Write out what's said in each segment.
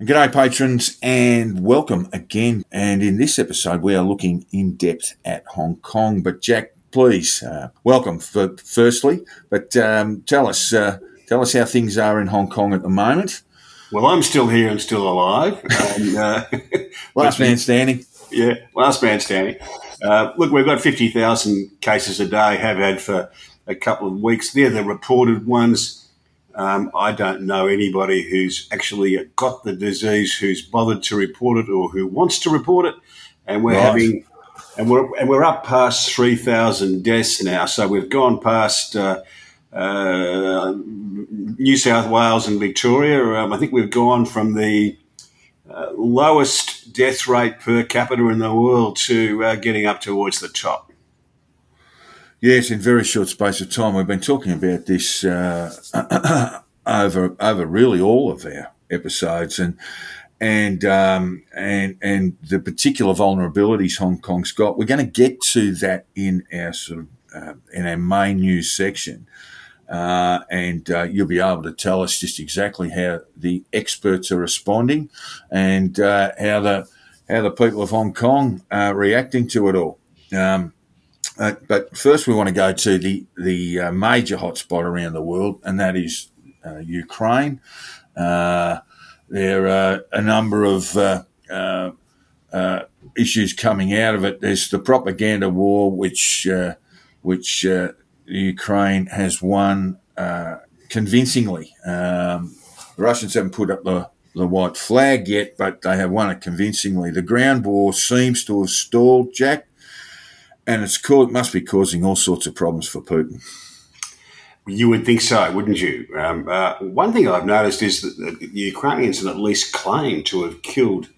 G'day, patrons, and welcome again. And in this episode, we are looking in depth at Hong Kong. But Jack, please, uh, welcome for, firstly. But um, tell us, uh, tell us how things are in Hong Kong at the moment. Well, I'm still here and still alive. And, uh, last man standing. Yeah, last man standing. Uh, look, we've got 50,000 cases a day, have had for a couple of weeks. They're the reported ones. Um, I don't know anybody who's actually got the disease who's bothered to report it or who wants to report it. And we're right. having, and we're and we're up past three thousand deaths now. So we've gone past uh, uh, New South Wales and Victoria. Um, I think we've gone from the uh, lowest death rate per capita in the world to uh, getting up towards the top. Yes, in very short space of time. We've been talking about this uh, over over really all of our episodes, and and um, and and the particular vulnerabilities Hong Kong's got. We're going to get to that in our sort of uh, in our main news section, uh, and uh, you'll be able to tell us just exactly how the experts are responding, and uh, how the how the people of Hong Kong are reacting to it all. Um, uh, but first, we want to go to the the uh, major hotspot around the world, and that is uh, Ukraine. Uh, there are a number of uh, uh, issues coming out of it. There's the propaganda war, which which Ukraine has won convincingly. Um, the Russians haven't put up the the white flag yet, but they have won it convincingly. The ground war seems to have stalled, Jack and it's it must be causing all sorts of problems for Putin. You would think so, wouldn't you? Um, uh, one thing I've noticed is that the Ukrainians have at least claimed to have killed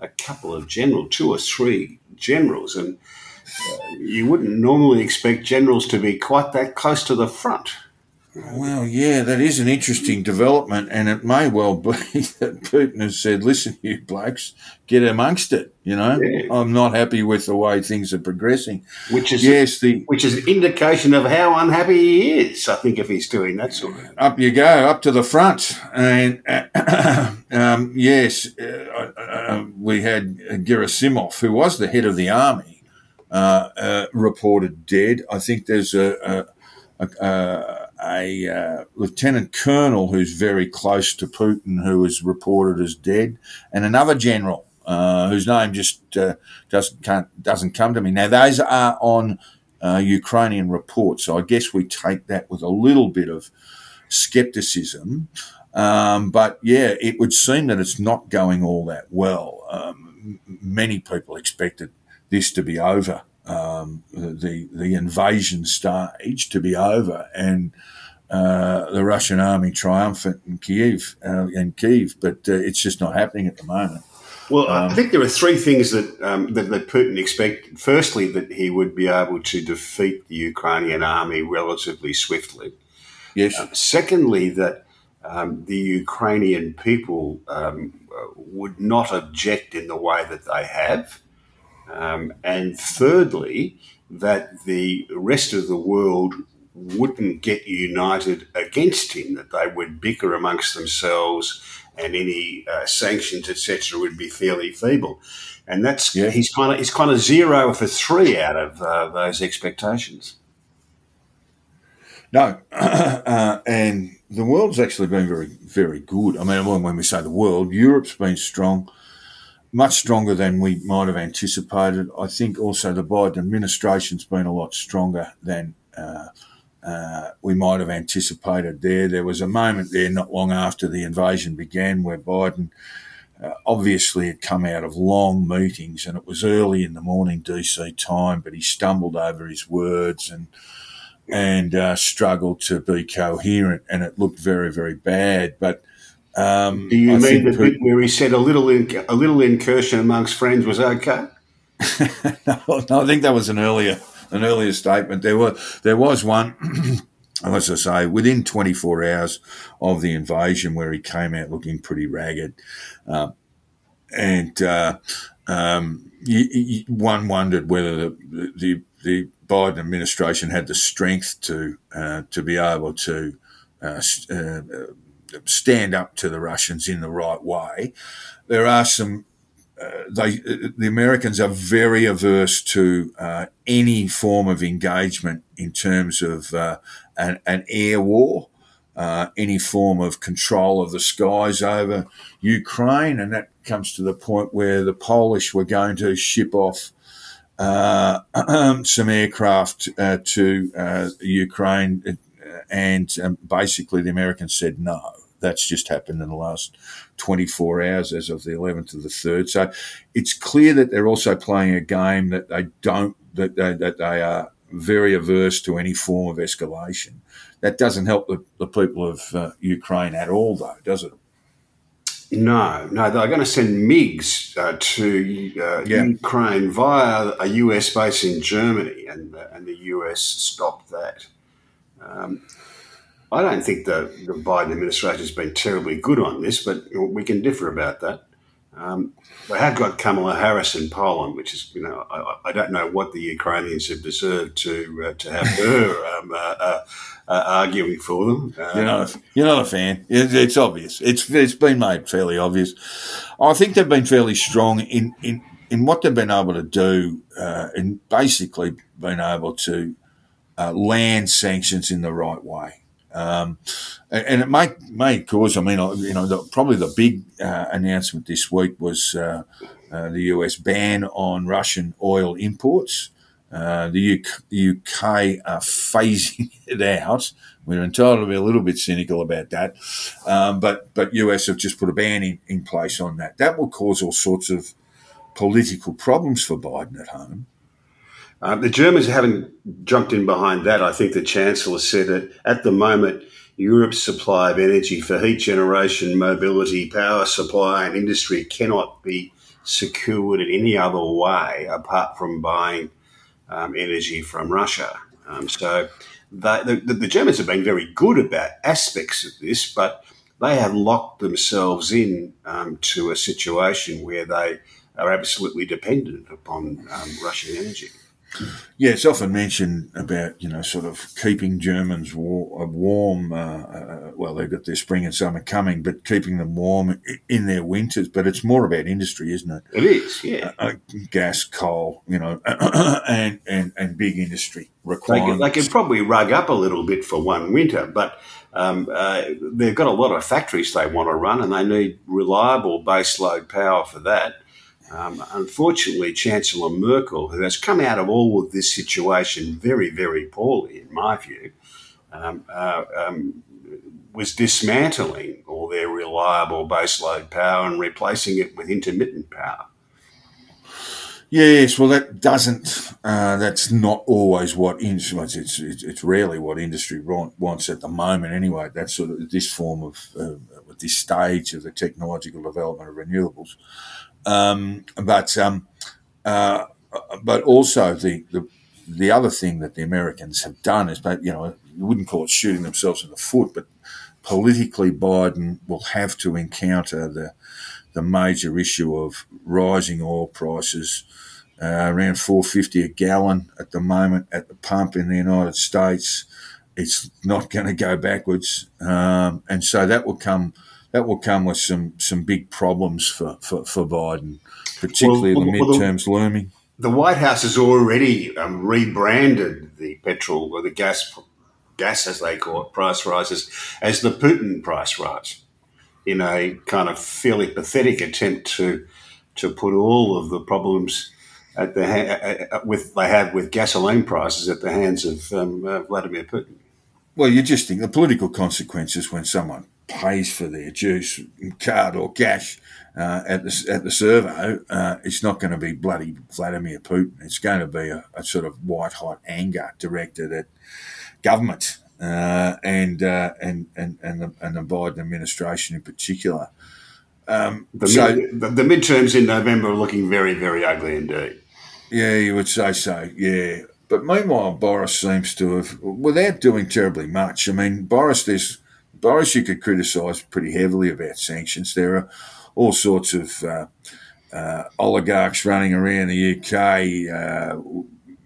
a couple of generals, two or three generals, and uh, you wouldn't normally expect generals to be quite that close to the front. Well, yeah, that is an interesting development, and it may well be that Putin has said, "Listen, you blokes, get amongst it." You know, yeah. I'm not happy with the way things are progressing. Which is yes, the which is an indication of how unhappy he is. I think if he's doing that sort of up you go, up to the front, and uh, um, yes, uh, uh, we had Gerasimov, who was the head of the army, uh, uh, reported dead. I think there's a, a, a a uh, lieutenant colonel who's very close to Putin, who is reported as dead, and another general uh, whose name just uh, doesn't doesn't come to me. Now those are on uh, Ukrainian reports, so I guess we take that with a little bit of skepticism. Um, but yeah, it would seem that it's not going all that well. Um, many people expected this to be over um, the the invasion stage to be over and uh, the Russian army triumphant in Kiev uh, in Kiev, but uh, it's just not happening at the moment. Well, um, I think there are three things that, um, that, that Putin expected. Firstly, that he would be able to defeat the Ukrainian army relatively swiftly. Yes. Um, secondly, that um, the Ukrainian people um, would not object in the way that they have. Um, and thirdly, that the rest of the world wouldn't get united against him, that they would bicker amongst themselves and any uh, sanctions, etc., would be fairly feeble. And that's yeah. he's kind of he's kind of zero for three out of uh, those expectations. No, uh, and the world's actually been very very good. I mean, when we say the world, Europe's been strong much stronger than we might have anticipated. I think also the Biden administration's been a lot stronger than uh, uh, we might have anticipated there. There was a moment there not long after the invasion began where Biden uh, obviously had come out of long meetings and it was early in the morning DC time, but he stumbled over his words and and uh, struggled to be coherent and it looked very, very bad. But um, Do you I mean the bit where he said a little in, a little incursion amongst friends was okay? no, no, I think that was an earlier an earlier statement. There was there was one. as I say, within 24 hours of the invasion, where he came out looking pretty ragged, uh, and uh, um, one wondered whether the, the, the Biden administration had the strength to uh, to be able to uh, uh, stand up to the Russians in the right way. There are some. Uh, they the Americans are very averse to uh, any form of engagement in terms of uh, an, an, air war, uh, any form of control of the skies over Ukraine, and that comes to the point where the Polish were going to ship off uh, some aircraft uh, to Ukraine, and um, basically the Americans said no. That's just happened in the last 24 hours as of the 11th of the 3rd. So it's clear that they're also playing a game that they don't, that they, that they are very averse to any form of escalation. That doesn't help the, the people of uh, Ukraine at all, though, does it? No, no, they're going to send MiGs uh, to uh, yeah. Ukraine via a US base in Germany, and and the US stopped that. Um, I don't think the, the Biden administration has been terribly good on this, but we can differ about that. Um, they have got Kamala Harris in Poland, which is, you know, I, I don't know what the Ukrainians have deserved to uh, to have her um, uh, uh, uh arguing for them. Um, you're, not a, you're not a fan. It's, it's, obvious. It's it's been made fairly obvious. I think they've been fairly strong in in, in what they've been able to do, uh, and basically been able to uh, land sanctions in the right way. Um, and it may may cause. I mean, you know, the, probably the big uh, announcement this week was uh, uh, the US ban on Russian oil imports. Uh, the UK, UK are phasing it out. We're entitled to be a little bit cynical about that, um, but but US have just put a ban in, in place on that. That will cause all sorts of political problems for Biden at home. Uh, the Germans haven't jumped in behind that. I think the Chancellor said that at the moment, Europe's supply of energy for heat generation, mobility, power supply, and industry cannot be secured in any other way apart from buying um, energy from Russia. Um, so they, the, the, Germans have been very good about aspects of this, but they have locked themselves in um, to a situation where they are absolutely dependent upon um, Russian energy. Yeah, it's often mentioned about you know sort of keeping Germans war, uh, warm. Uh, uh, well, they've got their spring and summer coming, but keeping them warm in their winters. But it's more about industry, isn't it? It is, yeah. Uh, uh gas, coal, you know, and, and and big industry requirements. They can, they can, probably rug up a little bit for one winter, but um, uh, they've got a lot of factories they want to run, and they need reliable baseload power for that. Um, unfortunately, Chancellor Merkel, who has come out of all of this situation very, very poorly, in my view, um, uh, um, was dismantling all their reliable baseload power and replacing it with intermittent power. Yes, well, that doesn't. Uh, that's not always what industry. It's, it's, it's rarely what industry wants at the moment. Anyway, that's sort of this form of uh, this stage of the technological development of renewables. Um, but um, uh, but also the, the the other thing that the Americans have done is, but you know, you wouldn't call it shooting themselves in the foot, but politically, Biden will have to encounter the the major issue of rising oil prices. Uh, around 450 a gallon at the moment at the pump in the United States. It's not going to go backwards, um, and so that will come that will come with some some big problems for, for, for Biden, particularly well, the well, midterms well, the, looming. The White House has already um, rebranded the petrol or the gas gas as they call it price rises as the Putin price rise in a kind of fairly pathetic attempt to to put all of the problems at the ha- with they have with gasoline prices at the hands of um, uh, Vladimir Putin. Well, you just think the political consequences when someone pays for their juice, card or cash uh, at the at the servo, uh, it's not going to be bloody Vladimir Putin. It's going to be a, a sort of white hot anger directed at government uh, and, uh, and and and the, and the Biden administration in particular. Um, the, so mid, the, the midterms in November are looking very very ugly indeed. Yeah, you would say so. Yeah. But meanwhile, Boris seems to have, without doing terribly much. I mean, Boris, there's Boris, you could criticise pretty heavily about sanctions. There are all sorts of uh, uh, oligarchs running around the UK, uh,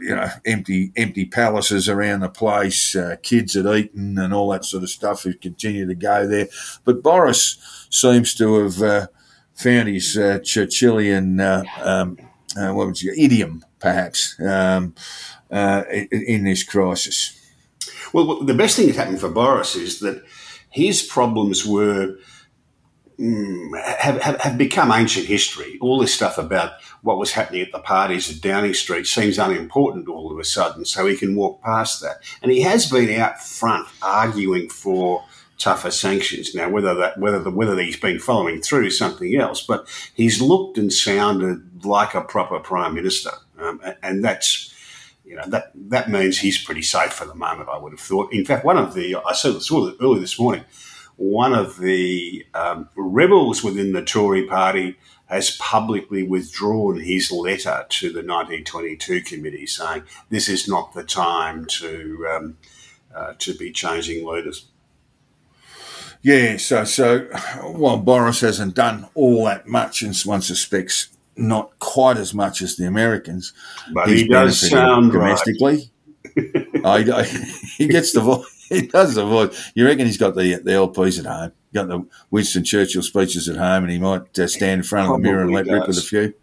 you know, empty empty palaces around the place, uh, kids at Eton and all that sort of stuff who continue to go there. But Boris seems to have uh, found his uh, Churchillian um, uh, what would you idiom, perhaps, um, uh, in, this crisis. Well, the best thing that happened for Boris is that his problems were mm, have, have, have become ancient history. All this stuff about what was happening at the parties at Downing Street seems unimportant all of a sudden, so he can walk past that. And he has been out front arguing for tougher sanctions. Now, whether that whether the, whether he's been following through is something else, but he's looked and sounded like a proper prime minister, um, and that's you know that that means he's pretty safe for the moment. I would have thought. In fact, one of the I saw, saw it early this morning. One of the um, rebels within the Tory party has publicly withdrawn his letter to the 1922 committee, saying this is not the time to um, uh, to be changing leaders. Yeah, so so while Boris hasn't done all that much, and one suspects not quite as much as the Americans. But he does sound domestically. Right. I, he gets the voice. He does the voice. You reckon he's got the the LPs at home? Got the Winston Churchill speeches at home, and he might uh, stand in front of the mirror and let does. rip with a few.